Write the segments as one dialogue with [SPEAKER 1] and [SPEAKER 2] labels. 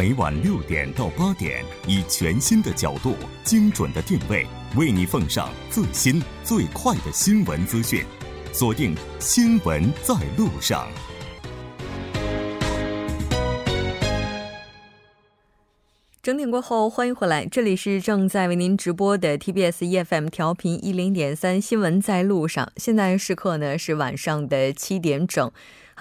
[SPEAKER 1] 每晚六点到八点，以全新的角度、精准的定位，为你奉上最新最快的新闻资讯。锁定《新闻在路上》。
[SPEAKER 2] 整点过后，欢迎回来，这里是正在为您直播的 TBS EFM 调频一零点三《新闻在路上》。现在时刻呢是晚上的七点整。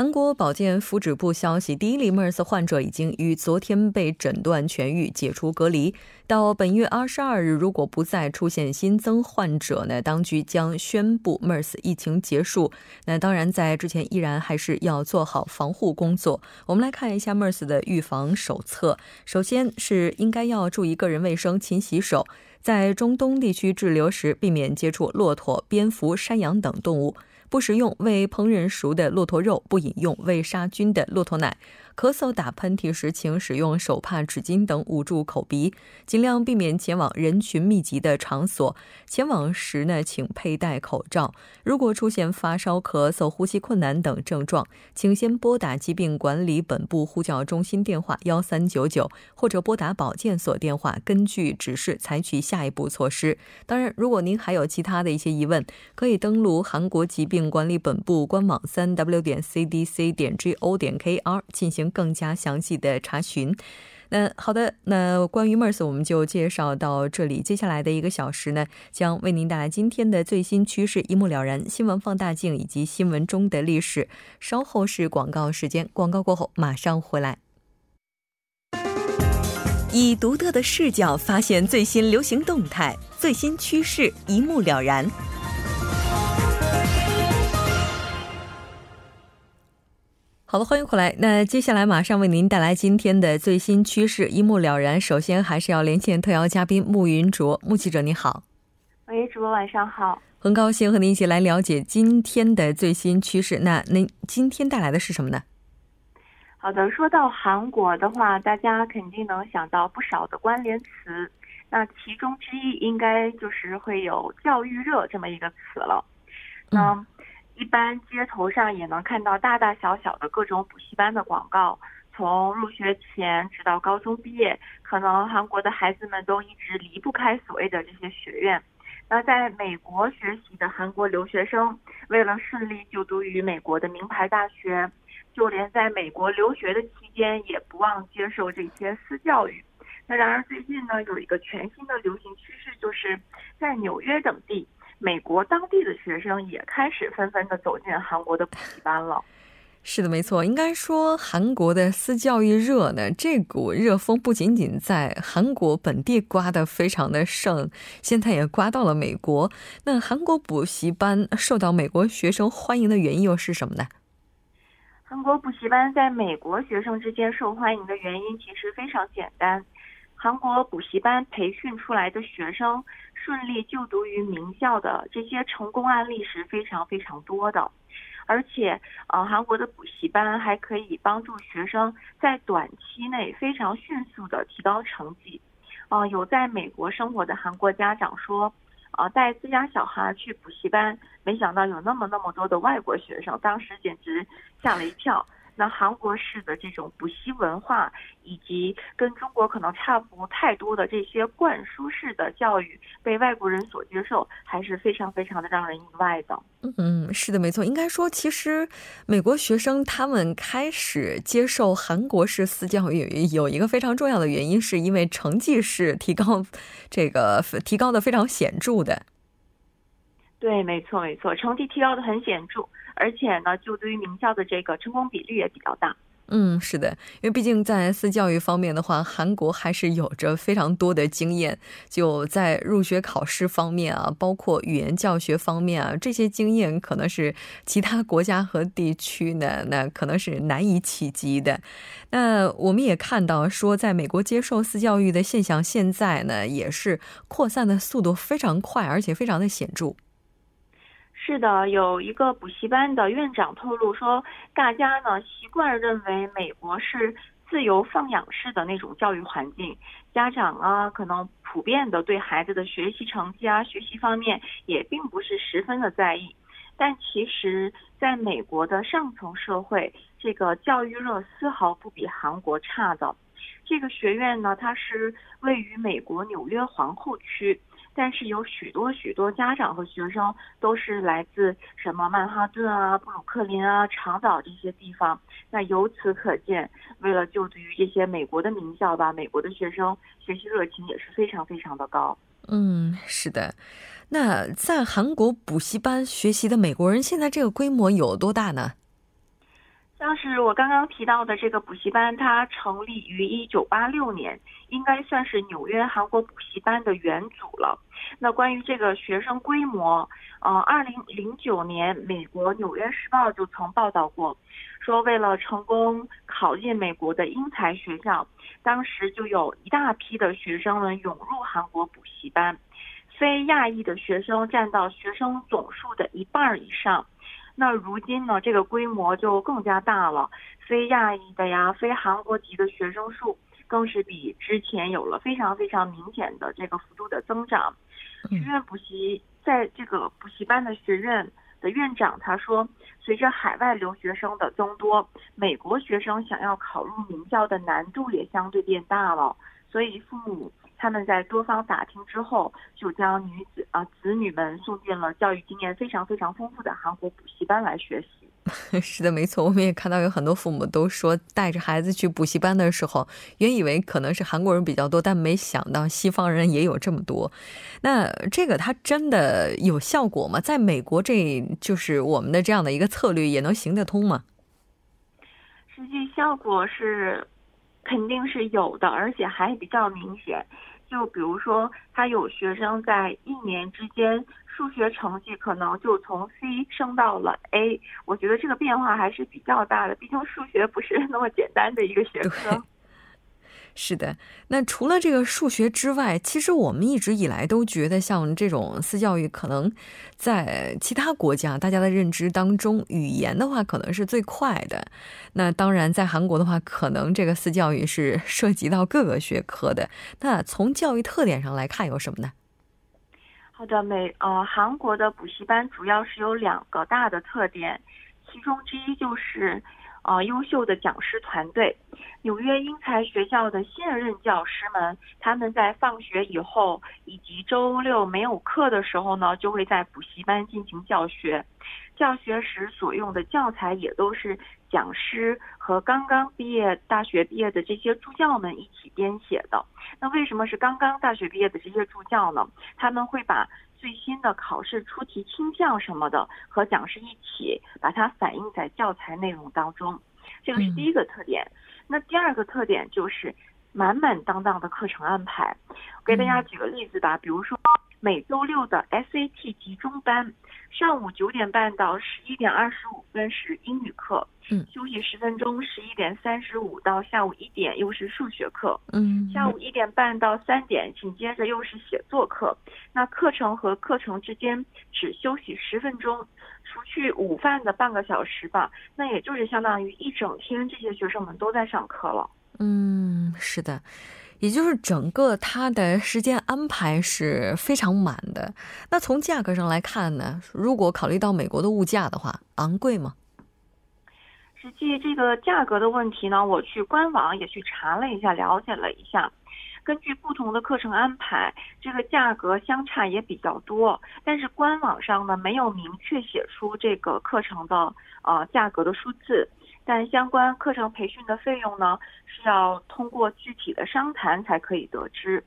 [SPEAKER 2] 韩国保健福祉部消息，第一例 MERS 患者已经于昨天被诊断痊愈，解除隔离。到本月二十二日，如果不再出现新增患者呢，当局将宣布 MERS 疫情结束。那当然，在之前依然还是要做好防护工作。我们来看一下 MERS 的预防手册。首先是应该要注意个人卫生，勤洗手。在中东地区滞留时，避免接触骆驼、蝙蝠、山羊等动物。不食用未烹饪熟的骆驼肉，不饮用未杀菌的骆驼奶。咳嗽、打喷嚏时，请使用手帕、纸巾等捂住口鼻，尽量避免前往人群密集的场所。前往时呢，请佩戴口罩。如果出现发烧、咳嗽、呼吸困难等症状，请先拨打疾病管理本部呼叫中心电话幺三九九，或者拨打保健所电话，根据指示采取下一步措施。当然，如果您还有其他的一些疑问，可以登录韩国疾病管理本部官网三 w 点 cdc 点 go 点 kr 进行。更加详细的查询。那好的，那关于 MERS 我们就介绍到这里。接下来的一个小时呢，将为您带来今天的最新趋势，一目了然。新闻放大镜以及新闻中的历史。稍后是广告时间，广告过后马上回来。以独特的视角发现最新流行动态，最新趋势一目了然。好了，欢迎回来。那接下来马上为您带来今天的最新趋势，一目了然。首先还是要连线特邀嘉宾穆云卓，穆记者你好。
[SPEAKER 3] 喂，主播晚上好。
[SPEAKER 2] 很高兴和您一起来了解今天的最新趋势。那您今天带来的是什么呢？
[SPEAKER 3] 好的，说到韩国的话，大家肯定能想到不少的关联词，那其中之一应该就是会有“教育热”这么一个词了。嗯。一般街头上也能看到大大小小的各种补习班的广告，从入学前直到高中毕业，可能韩国的孩子们都一直离不开所谓的这些学院。那在美国学习的韩国留学生，为了顺利就读于美国的名牌大学，就连在美国留学的期间也不忘接受这些私教育。那然而最近呢，有一个全新的流行趋势，就是在纽约等地。美国当地的学生也开始纷纷的走进韩国的补习班了。
[SPEAKER 2] 是的，没错，应该说韩国的私教育热呢，这股热风不仅仅在韩国本地刮得非常的盛，现在也刮到了美国。那韩国补习班受到美国学生欢迎的原因又是什么呢？
[SPEAKER 3] 韩国补习班在美国学生之间受欢迎的原因其实非常简单，韩国补习班培训出来的学生。顺利就读于名校的这些成功案例是非常非常多的，而且，呃，韩国的补习班还可以帮助学生在短期内非常迅速的提高成绩。呃，有在美国生活的韩国家长说，呃，带自家小孩去补习班，没想到有那么那么多的外国学生，当时简直吓了一跳。那韩国式的这种补习文化，以及跟中国可能差不太多的这些灌输式的教育，被外国人所接受，还是非常非常的让人意外的。
[SPEAKER 2] 嗯，是的，没错。应该说，其实美国学生他们开始接受韩国式私教育，有一个非常重要的原因，是因为成绩是提高，这个提高的非常显著的。
[SPEAKER 3] 对，没错，没错，成绩提高的很显著。而且呢，就对于名校的这个成功比例也比较大。
[SPEAKER 2] 嗯，是的，因为毕竟在私教育方面的话，韩国还是有着非常多的经验。就在入学考试方面啊，包括语言教学方面啊，这些经验可能是其他国家和地区呢，那可能是难以企及的。那我们也看到说，在美国接受私教育的现象，现在呢也是扩散的速度非常快，而且非常的显著。
[SPEAKER 3] 是的，有一个补习班的院长透露说，大家呢习惯认为美国是自由放养式的那种教育环境，家长啊可能普遍的对孩子的学习成绩啊、学习方面也并不是十分的在意。但其实，在美国的上层社会，这个教育热丝毫不比韩国差的。这个学院呢，它是位于美国纽约皇后区。但是有许多许多家长和学生都是来自什么曼哈顿啊、布鲁克林啊、长岛这些地方。那由此可见，为了就读于这些美国的名校吧，美国的学生学习热情也是非常非常的高。
[SPEAKER 2] 嗯，是的。那在韩国补习班学习的美国人，现在这个规模有多大呢？
[SPEAKER 3] 像是我刚刚提到的这个补习班，它成立于一九八六年，应该算是纽约韩国补习班的元祖了。那关于这个学生规模，呃，二零零九年，美国《纽约时报》就曾报道过，说为了成功考进美国的英才学校，当时就有一大批的学生们涌入韩国补习班，非亚裔的学生占到学生总数的一半以上。那如今呢，这个规模就更加大了，非亚裔的呀，非韩国籍的学生数更是比之前有了非常非常明显的这个幅度的增长。学院补习在这个补习班的学院的院长他说，随着海外留学生的增多，美国学生想要考入名校的难度也相对变大了，所以父母。他们在多方打听之后，就将女子啊子女们送进了教育经验非常非常丰富的韩国补习班来学习。
[SPEAKER 2] 是的，没错，我们也看到有很多父母都说，带着孩子去补习班的时候，原以为可能是韩国人比较多，但没想到西方人也有这么多。那这个它真的有效果吗？在美国，这就是我们的这样的一个策略也能行得通吗？
[SPEAKER 3] 实际效果是肯定是有的，而且还比较明显。就比如说，他有学生在一年之间数学成绩可能就从 C 升到了 A，我觉得这个变化还是比较大的，毕竟数学不是那么简单的一个学科。
[SPEAKER 2] 是的，那除了这个数学之外，其实我们一直以来都觉得，像这种私教育，可能在其他国家大家的认知当中，语言的话可能是最快的。那当然，在韩国的话，可能这个私教育是 涉及到各个学科的。那从教育特点上来看，有什么呢？
[SPEAKER 3] 好的，美呃，韩国的补习班主要是有两个大的特点，其中之一就是。啊，优秀的讲师团队，纽约英才学校的现任教师们，他们在放学以后以及周六没有课的时候呢，就会在补习班进行教学。教学时所用的教材也都是讲师和刚刚毕业大学毕业的这些助教们一起编写的。那为什么是刚刚大学毕业的这些助教呢？他们会把。最新的考试出题倾向什么的，和讲师一起把它反映在教材内容当中，这个是第一个特点。那第二个特点就是满满当当的课程安排。给大家举个例子吧，比如说每周六的 SAT 集中班。上午九点半到十一点二十五分是英语课，
[SPEAKER 2] 嗯，
[SPEAKER 3] 休息十分钟，十一点三十五到下午一点又是数学课，
[SPEAKER 2] 嗯，
[SPEAKER 3] 下午一点半到三点紧接着又是写作课。那课程和课程之间只休息十分钟，除去午饭的半个小时吧，那也就是相当于一整天这些学生们都在上课了。
[SPEAKER 2] 嗯，是的。也就是整个它的时间安排是非常满的。那从价格上来看呢？如果考虑到美国的物价的话，昂贵吗？
[SPEAKER 3] 实际这个价格的问题呢，我去官网也去查了一下，了解了一下。根据不同的课程安排，这个价格相差也比较多。但是官网上呢，没有明确写出这个课程的呃价格的数字。但相关课程培训的费用呢，是要通过具体的商谈才可以得知。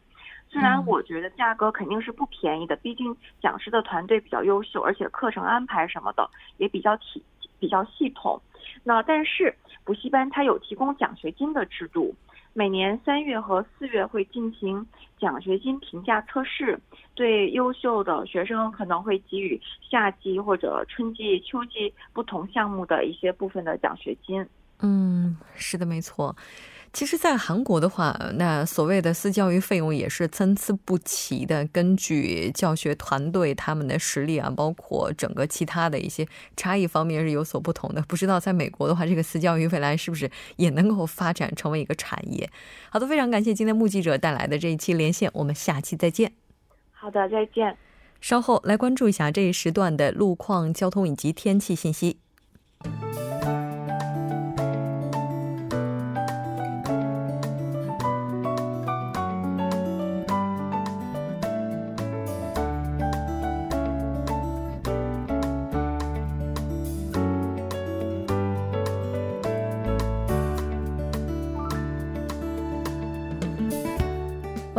[SPEAKER 3] 虽然我觉得价格肯定是不便宜的，毕竟讲师的团队比较优秀，而且课程安排什么的也比较体比较系统。那但是补习班它有提供奖学金的制度。每年三月和四月会进行奖学金评价测试，对优秀的学生可能会给予夏季或者春季、秋季不同项目的一些部分的奖学金。
[SPEAKER 2] 嗯，是的，没错。其实，在韩国的话，那所谓的私教育费用也是参差不齐的，根据教学团队他们的实力啊，包括整个其他的一些差异方面是有所不同的。不知道在美国的话，这个私教育未来是不是也能够发展成为一个产业？好的，非常感谢今天目击者带来的这一期连线，我们下期再见。
[SPEAKER 3] 好的，再见。
[SPEAKER 2] 稍后来关注一下这一时段的路况、交通以及天气信息。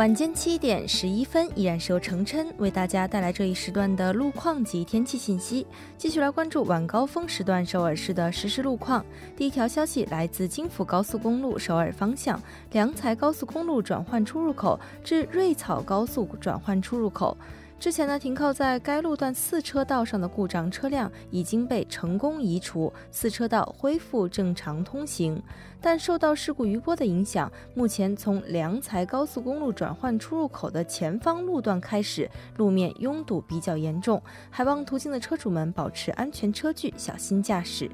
[SPEAKER 4] 晚间七点十一分，依然是由程琛为大家带来这一时段的路况及天气信息。继续来关注晚高峰时段首尔市的实时路况。第一条消息来自京釜高速公路首尔方向良才高速公路转换出入口至瑞草高速转换出入口。之前呢，停靠在该路段四车道上的故障车辆已经被成功移除，四车道恢复正常通行。但受到事故余波的影响，目前从良才高速公路转换出入口的前方路段开始，路面拥堵比较严重，还望途经的车主们保持安全车距，小心驾驶。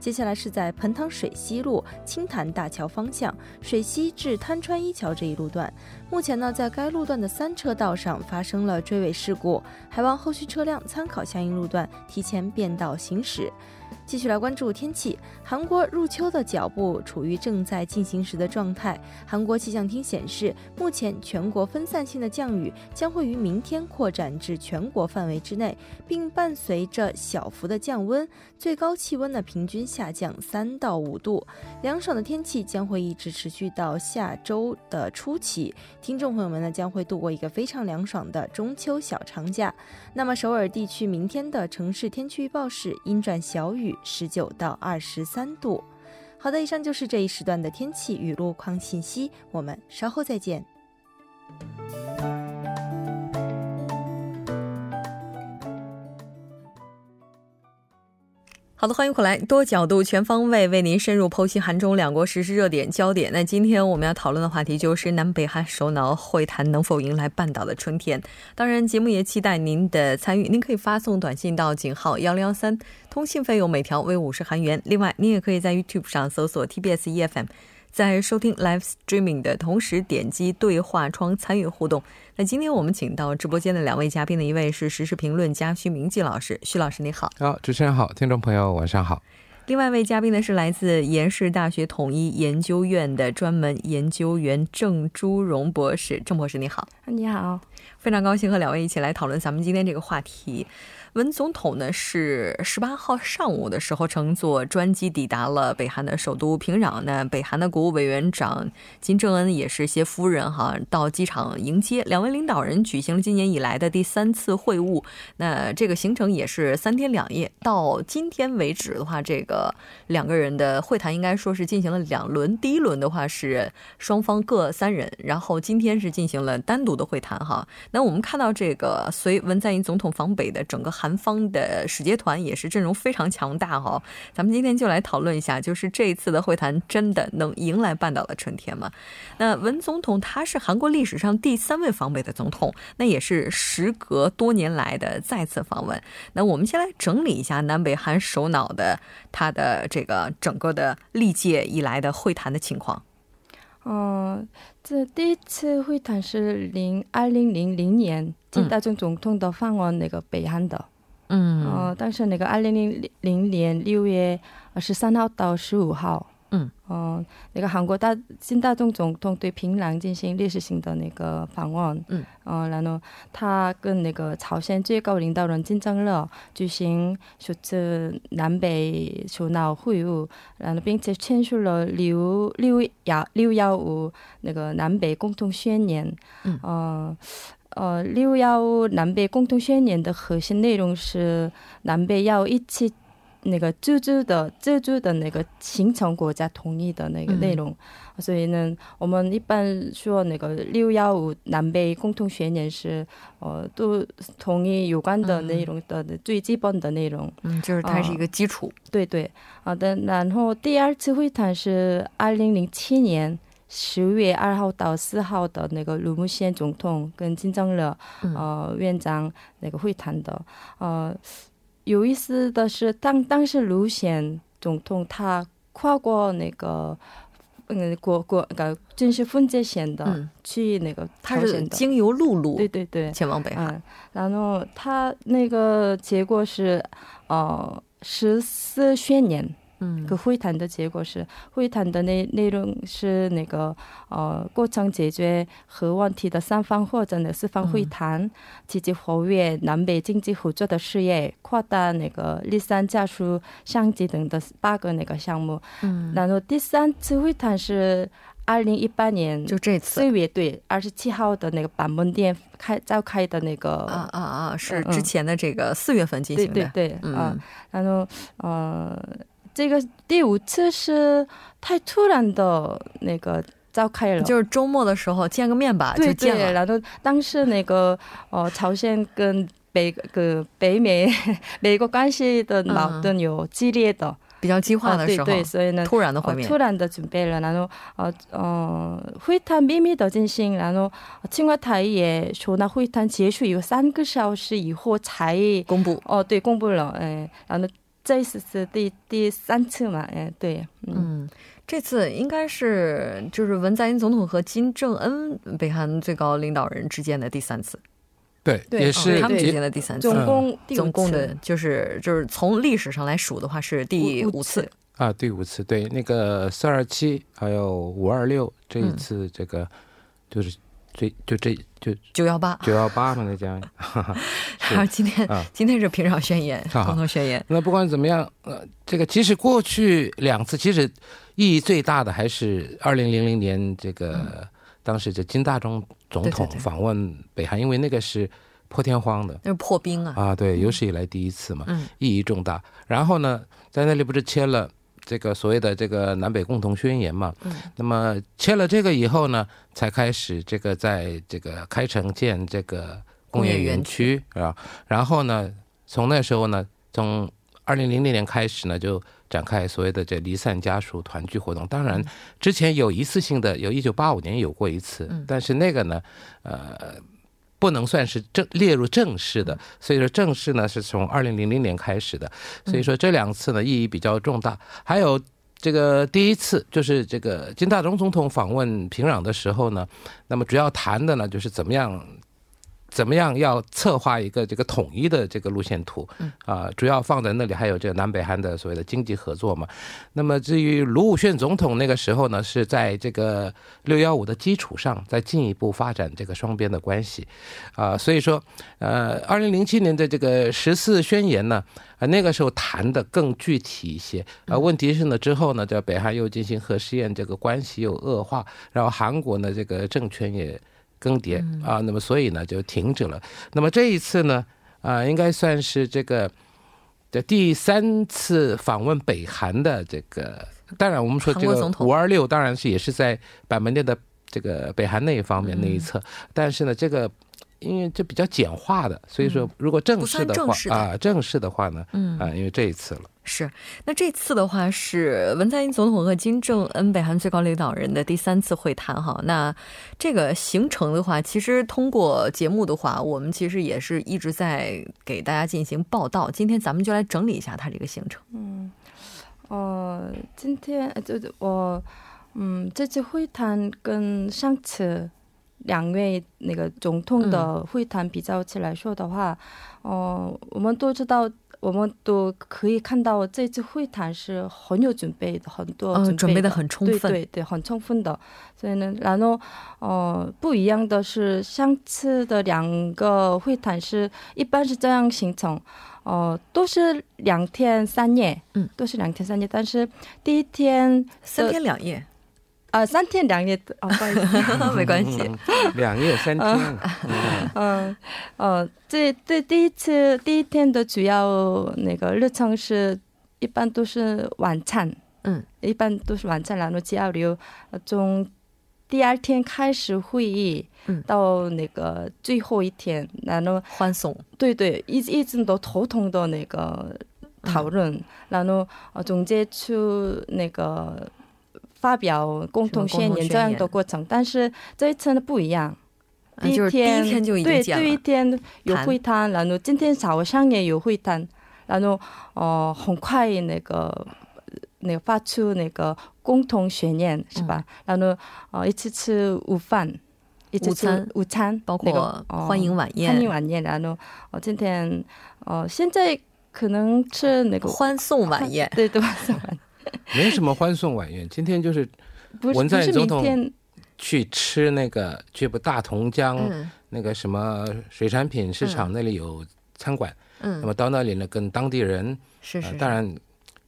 [SPEAKER 4] 接下来是在盆塘水西路青潭大桥方向水西至滩川一桥这一路段，目前呢，在该路段的三车道上发生了追尾事故，还望后续车辆参考相应路段提前变道行驶。继续来关注天气。韩国入秋的脚步处于正在进行时的状态。韩国气象厅显示，目前全国分散性的降雨将会于明天扩展至全国范围之内，并伴随着小幅的降温，最高气温呢平均下降三到五度。凉爽的天气将会一直持续到下周的初期。听众朋友们呢将会度过一个非常凉爽的中秋小长假。那么首尔地区明天的城市天气预报是阴转小雨。十九到二十三度。好的，以上就是这一时段的天气与路况信息，我们稍后再见。
[SPEAKER 2] 好的，欢迎回来，多角度、全方位为您深入剖析韩中两国实时热点焦点。那今天我们要讨论的话题就是南北韩首脑会谈能否迎来半岛的春天。当然，节目也期待您的参与，您可以发送短信到井号幺零幺三，通信费用每条为五十韩元。另外，您也可以在 YouTube 上搜索 TBS EFM。在收听 live streaming 的同时，点击对话窗参与互动。那今天我们请到直播间的两位嘉宾的一位是时事评论家徐明季老师，徐老师你好。
[SPEAKER 5] 好，主持人好，听众朋友晚上好。
[SPEAKER 2] 另外一位嘉宾呢是来自延世大学统一研究院的专门研究员郑朱荣博士，郑博士你好。
[SPEAKER 6] 你好，
[SPEAKER 2] 非常高兴和两位一起来讨论咱们今天这个话题。文总统呢是十八号上午的时候乘坐专机抵达了北韩的首都平壤。那北韩的国务委员长金正恩也是携夫人哈到机场迎接两位领导人，举行了今年以来的第三次会晤。那这个行程也是三天两夜。到今天为止的话，这个两个人的会谈应该说是进行了两轮。第一轮的话是双方各三人，然后今天是进行了单独的会谈哈。那我们看到这个随文在寅总统访北的整个。韩方的使节团也是阵容非常强大哈，咱们今天就来讨论一下，就是这一次的会谈真的能迎来半岛的春天吗？那文总统他是韩国历史上第三位访北的总统，那也是时隔多年来的再次访问。那我们先来整理一下南北韩首脑的他的这个整个的历届以来的会谈的情况。
[SPEAKER 6] 嗯，这第一次会谈是零二零零零年金大中总统的访问那个北韩的。嗯，呃，但是那个二零零零年六月十三号到十五号。嗯，哦，那个韩国大金大中总统对平壤进行历史性的那个访问，嗯，哦，然后他跟那个朝鲜最高领导人金正日举行首次南北首脑会晤，然后并且签署了六六幺六幺五那个南北共同宣言，嗯，呃，呃，六幺五南北共同宣言的核心内容是南北要一起。那个自治的自治的那个形成国家统一的那个内容，所以呢，我们一般说那个六幺五南北共同宣言是呃都统一有关的内容的最基本的内容。
[SPEAKER 2] 嗯，就是它是一个基础。
[SPEAKER 6] 对对，好的。然后第二次会谈是二零零七年十月二号到四号的那个卢武铉总统跟金正日呃院长那个会谈的呃。有意思的是，当当时卢显总统他跨过那个嗯国国呃，正是分界线的去那个
[SPEAKER 2] 他是经由陆路
[SPEAKER 6] 对对对。
[SPEAKER 2] 前往北韩，
[SPEAKER 6] 然后他那个结果是呃十四宣言嗯，个会谈的结果是会谈的内内容是那个呃过程解决核问题的三方或者呢四方会谈，积极活跃南北经济合作的事业，扩大那个立三加速相机等的八个那个项目。嗯，然后第三次会谈是。二零一八年
[SPEAKER 2] 就这次。
[SPEAKER 6] 四月对二十七号的那个板门店开召开的那个
[SPEAKER 2] 啊啊啊是之前的这个四月份进行的。
[SPEAKER 6] 对对嗯。然后呃这个第五次是太突然的那个召开了。
[SPEAKER 2] 就是周末的时候见个面吧就见了。
[SPEAKER 6] 然后当时那个呃朝鲜跟北个北美 美国关系的矛盾有激烈的。
[SPEAKER 2] 比较激化的时候，
[SPEAKER 6] 对，所以呢，
[SPEAKER 2] 突然的会面，
[SPEAKER 6] 突然的准备了，然后呃呃会谈秘密的进行，然后青瓦台也说那会谈结束以后三个小时以后才
[SPEAKER 2] 公布，
[SPEAKER 6] 哦，对，公布了，哎，然后这次是第第三次嘛，哎，对，
[SPEAKER 2] 嗯，这次应该是就是文在寅总统和金正恩北韩最高领导人之间的第三次。
[SPEAKER 5] 对，也是
[SPEAKER 2] 他们之间的第三
[SPEAKER 6] 次，总共
[SPEAKER 2] 总共的就是就是从历史上来数的话是第五次。
[SPEAKER 5] 啊，第五次。对，那个四二七还有五二六这一次，这个就是这就这就
[SPEAKER 2] 九幺八
[SPEAKER 5] 九幺八嘛，那讲。
[SPEAKER 2] 然后今天今天是平壤宣言，共同宣言。
[SPEAKER 5] 那不管怎么样，呃，这个其实过去两次其实意义最大的还是二零零零年这个。当时这金大中总统访问北韩，因为那个是破天荒的，
[SPEAKER 2] 那是破冰啊！
[SPEAKER 5] 啊，对，有史以来第一次嘛，嗯意义重大。然后呢，在那里不是签了这个所谓的这个南北共同宣言嘛？嗯，那么签了这个以后呢，才开始这个在这个开城建这个工业园区啊。然后呢，从那时候呢，从二零零零年开始呢，就。展开所谓的这离散家属团聚活动，当然之前有一次性的，有一九八五年有过一次，但是那个呢，呃，不能算是正列入正式的，所以说正式呢是从二零零零年开始的，所以说这两次呢意义比较重大。还有这个第一次就是这个金大中总统访问平壤的时候呢，那么主要谈的呢就是怎么样。怎么样要策划一个这个统一的这个路线图？啊，主要放在那里，还有这个南北韩的所谓的经济合作嘛。那么至于卢武铉总统那个时候呢，是在这个六幺五的基础上，再进一步发展这个双边的关系。啊，所以说，呃，二零零七年的这个十四宣言呢，啊，那个时候谈的更具体一些。啊，问题是呢，之后呢，这北韩又进行核试验，这个关系又恶化，然后韩国呢，这个政权也。更迭啊，那么所以呢就停止了。那么这一次呢，啊，应该算是这个的第三次访问北韩的这个。当然，我们说这个五二六，当然是也是在板门店的这个北韩那一方面那一侧。但是呢，这个。因为这比较简化的，所以说如果正式的话啊，正式的话呢，嗯啊，因为这一次了
[SPEAKER 2] 是。那这次的话是文在寅总统和金正恩北韩最高领导人的第三次会谈哈。那这个行程的话，其实通过节目的话，我们其实也是一直在给大家进行报道。今天咱们就来整理一下他这个行程。
[SPEAKER 6] 嗯，呃，今天就我嗯，这次会谈跟上次。两位那个总统的会谈比较起来说的话，哦，我们都知道，我们都可以看到这次会谈是很有准备的，很多
[SPEAKER 2] 准备的很充分，
[SPEAKER 6] 对对，很充分的。所以呢，然后哦，不一样的是，上次的两个会谈是一般是这样形成，哦，都是两天三夜，嗯，都是两天三夜，但是第一天
[SPEAKER 2] 三天两夜。
[SPEAKER 6] 啊，三天两夜的，哦，不好意思，
[SPEAKER 2] 没关系，
[SPEAKER 5] 两夜三天。
[SPEAKER 6] 嗯，哦，这这第一次第一天的主要那个日程是，一般都是晚餐，嗯，一般都是晚餐，然后交流，从第二天开始会议，嗯，到那个最后一天，然后
[SPEAKER 2] 欢送，
[SPEAKER 6] 对对，一一直都头痛的那个讨论，然后总结出那个。发表共同宣言这样的过程，但是这一次呢不一样。
[SPEAKER 2] 第一天就
[SPEAKER 6] 对，第一天有会谈，然后今天早上也有会谈，然后哦很快那个那个发出那个共同宣言是吧？然后哦一起吃午饭，
[SPEAKER 2] 一起吃
[SPEAKER 6] 午餐，
[SPEAKER 2] 包括欢迎晚宴，
[SPEAKER 6] 欢迎晚宴。然后哦今天哦现在可能吃那个
[SPEAKER 2] 欢送晚宴，
[SPEAKER 6] 对对欢送晚。
[SPEAKER 5] 没什么欢送晚宴。今天就是文在寅总统去吃那个去不大同江那个什么水产品市场那里有餐馆，嗯，那么到那里呢跟当地人
[SPEAKER 2] 是是，
[SPEAKER 5] 当然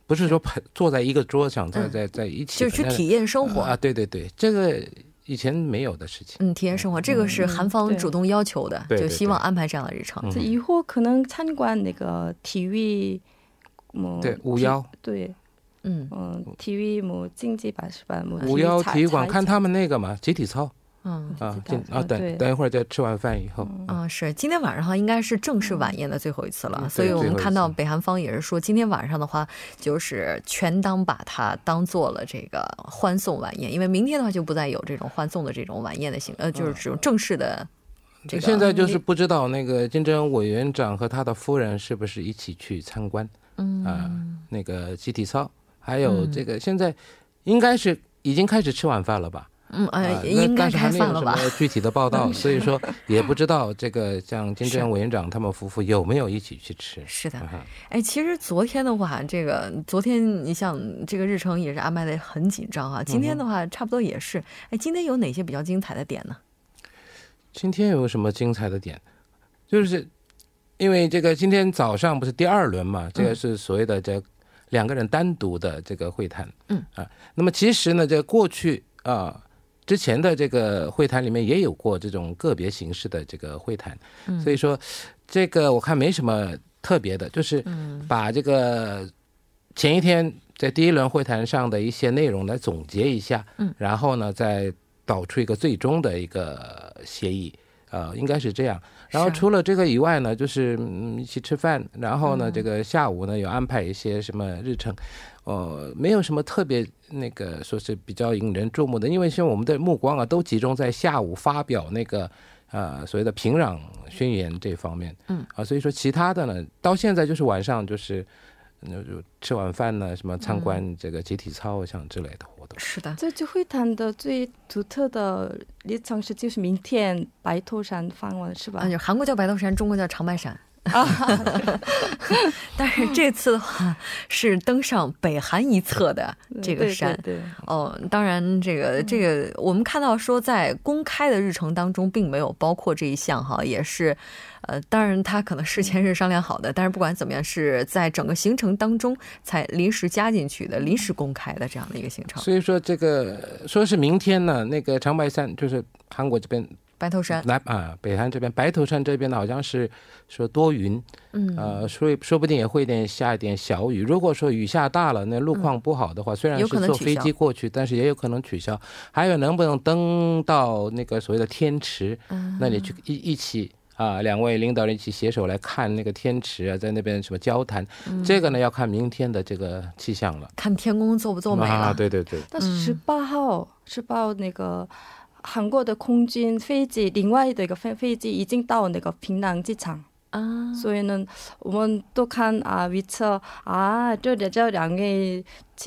[SPEAKER 5] 不是说坐在一个桌上在在在一起，
[SPEAKER 2] 就是去体验生活。
[SPEAKER 5] 啊。对对对，这个。以前没有的事情，
[SPEAKER 2] 嗯，体验生活，这个是韩方主动要求的，就希望安排这样的日程。
[SPEAKER 6] 以后可能参观那个体育，嗯
[SPEAKER 5] 对，五幺，
[SPEAKER 6] 对，嗯。嗯，体育么竞技吧是吧？
[SPEAKER 5] 五幺体育馆看他们那个嘛，集体操。嗯。啊，啊等等一会儿再吃完饭以后，
[SPEAKER 2] 啊是今天晚上哈应该是正式晚宴的最后一次了，所以我们看到北韩方也是说今天晚上的话就是全当把它当做了这个欢送晚宴，因为明天的话就不再有这种欢送的这种晚宴的形，呃就是这种正式的。这个
[SPEAKER 5] 现在就是不知道那个金正恩委员长和他的夫人是不是一起去参观，嗯。啊那个集体操，还有这个现在应该是已经开始吃晚饭了吧？
[SPEAKER 2] 嗯，哎，应该开饭了吧？
[SPEAKER 5] 具体的报道，所以说也不知道这个像金正 恩委员长他们夫妇有没有一起去吃。
[SPEAKER 2] 是的，哎，其实昨天的话，这个昨天你像这个日程也是安排的很紧张啊。今天的话，差不多也是。哎，今天有哪些比较精彩的点呢？
[SPEAKER 5] 今天有什么精彩的点？就是因为这个今天早上不是第二轮嘛，这个是所谓的这两个人单独的这个会谈。嗯啊，那么其实呢，这过去啊。之前的这个会谈里面也有过这种个别形式的这个会谈，所以说这个我看没什么特别的，就是把这个前一天在第一轮会谈上的一些内容来总结一下，嗯然后呢再导出一个最终的一个协议，呃，应该是这样。然后除了这个以外呢，就是嗯一起吃饭，然后呢这个下午呢有安排一些什么日程。呃，没有什么特别那个说是比较引人注目的，因为像我们的目光啊，都集中在下午发表那个呃所谓的平壤宣言这方面，嗯啊，所以说其他的呢，到现在就是晚上就是那就吃晚饭呢，什么参观这个集体操像之类的活动。
[SPEAKER 2] 是的，
[SPEAKER 6] 这次会谈的最独特的一场是就是明天白头山访问是吧？
[SPEAKER 2] 嗯，韩国叫白头山，中国叫长白山。啊，但是这次的话是登上北韩一侧的这个山，
[SPEAKER 6] 对
[SPEAKER 2] 哦。当然，这个这个我们看到说，在公开的日程当中并没有包括这一项哈，也是呃，当然他可能事前是商量好的，但是不管怎么样，是在整个行程当中才临时加进去的、临时公开的这样的一个行程。
[SPEAKER 5] 所以说，这个说是明天呢，那个长白山就是韩国这边。
[SPEAKER 2] 白头山
[SPEAKER 5] 来啊，北韩这边白头山这边呢，好像是说多云，嗯，呃，所以说不定也会点下一点小雨。如果说雨下大了，那路况不好的话，虽然是坐飞机过去，但是也有可能取消。还有能不能登到那个所谓的天池嗯那里去一一起啊？两位领导人一起携手来看那个天池啊，在那边什么交谈？这个呢要看明天的这个气象了，
[SPEAKER 2] 看天宫做不做美了。
[SPEAKER 5] 对对对。
[SPEAKER 6] 但是十八号十八号那个。韩国的空军飞机，另外的一个飞飞机已经到那个平壤机场啊，所以呢，我们都看啊，预测啊，这这两个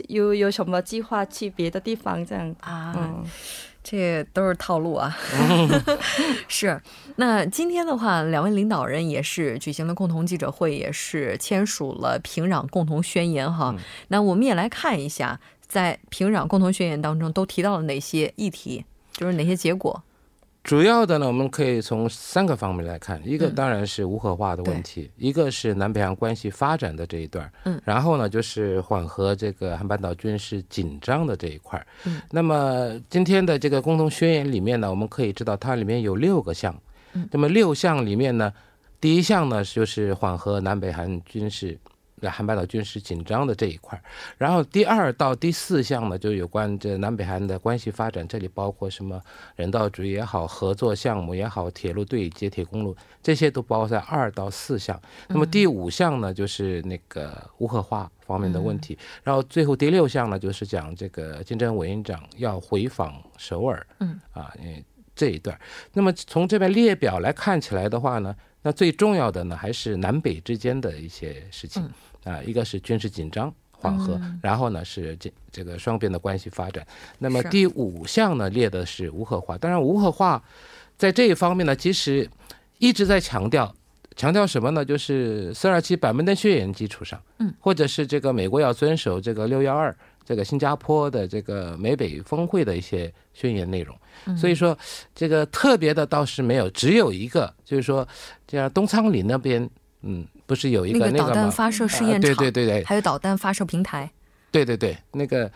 [SPEAKER 6] 有有什么计划去别的地方这样啊，
[SPEAKER 2] 这都是套路啊。是，那今天的话，两位领导人也是举行了共同记者会，也是签署了平壤共同宣言哈。那我们也来看一下，在平壤共同宣言当中都提到了哪些议题。就是哪些结果？
[SPEAKER 5] 主要的呢，我们可以从三个方面来看。一个当然是无核化的问题，一个是南北韩关系发展的这一段，嗯，然后呢就是缓和这个韩半岛军事紧张的这一块。嗯，那么今天的这个共同宣言里面呢，我们可以知道它里面有六个项。嗯，那么六项里面呢，第一项呢就是缓和南北韩军事。在韩半岛军事紧张的这一块然后第二到第四项呢，就有关这南北韩的关系发展，这里包括什么人道主义也好，合作项目也好，铁路对接、铁公路这些都包括在二到四项。那么第五项呢，就是那个无核化方面的问题。然后最后第六项呢，就是讲这个金正恩委员长要回访首尔。嗯啊，这一段。那么从这边列表来看起来的话呢，那最重要的呢，还是南北之间的一些事情。啊，一个是军事紧张缓和，然后呢是这这个双边的关系发展。那么第五项呢列的是无核化。当然，无核化在这一方面呢，其实一直在强调，强调什么呢？就是四二七板门店宣言基础上，嗯，或者是这个美国要遵守这个六幺二这个新加坡的这个美北峰会的一些宣言内容。所以说，这个特别的倒是没有，只有一个，就是说，这样东昌里那边，嗯，不是有一个那个
[SPEAKER 2] 导弹发射试验场，
[SPEAKER 5] 对对对对，
[SPEAKER 2] 还有导弹发射平台，
[SPEAKER 5] 对对对，那个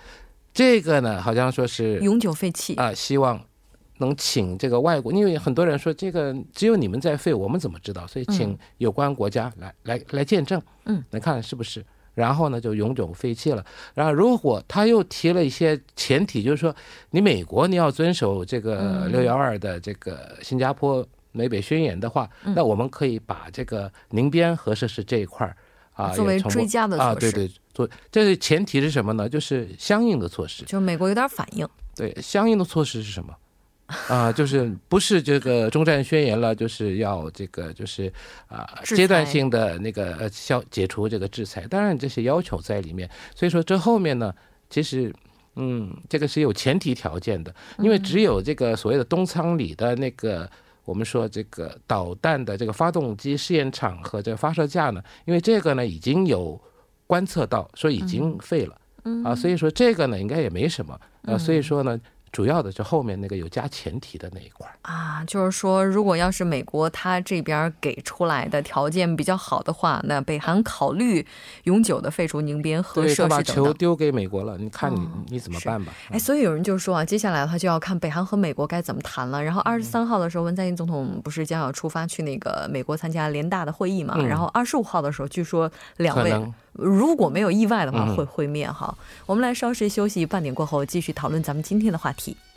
[SPEAKER 5] 这个呢，好像说是
[SPEAKER 2] 永久废弃。
[SPEAKER 5] 啊，希望能请这个外国，因为很多人说这个只有你们在废，我们怎么知道？所以请有关国家来来来见证，嗯，来看是不是。然后呢，就永久废弃了。然后，如果他又提了一些前提，就是说，你美国你要遵守这个六幺二的这个新加坡美北宣言的话，那我们可以把这个宁边核设施这一块儿啊，
[SPEAKER 2] 作为追加的
[SPEAKER 5] 啊，对对，做这是前提是什么呢？就是相应的措施。
[SPEAKER 2] 就美国有点反应。
[SPEAKER 5] 对，相应的措施是什么？啊，就是不是这个中战宣言了，就是要这个就是啊阶段性的那个呃消解除这个制裁，当然这些要求在里面。所以说这后面呢，其实嗯这个是有前提条件的，因为只有这个所谓的东仓里的那个我们说这个导弹的这个发动机试验场和这个发射架呢，因为这个呢已经有观测到说已经废了，啊，所以说这个呢应该也没什么，啊，所以说呢。主要的就后面那个有加前提的那一块
[SPEAKER 2] 啊，就是说，如果要是美国他这边给出来的条件比较好的话，那北韩考虑永久的废除宁边核设施等
[SPEAKER 5] 等。把球丢给美国了，你看你你怎么办吧？
[SPEAKER 2] 哎，所以有人就说啊，接下来的话就要看北韩和美国该怎么谈了。然后二十三号的时候，文在寅总统不是将要出发去那个美国参加联大的会议嘛？然后二十五号的时候，据说两位如果没有意外的话会会面哈。我们来稍事休息，半点过后继续讨论咱们今天的话题。题。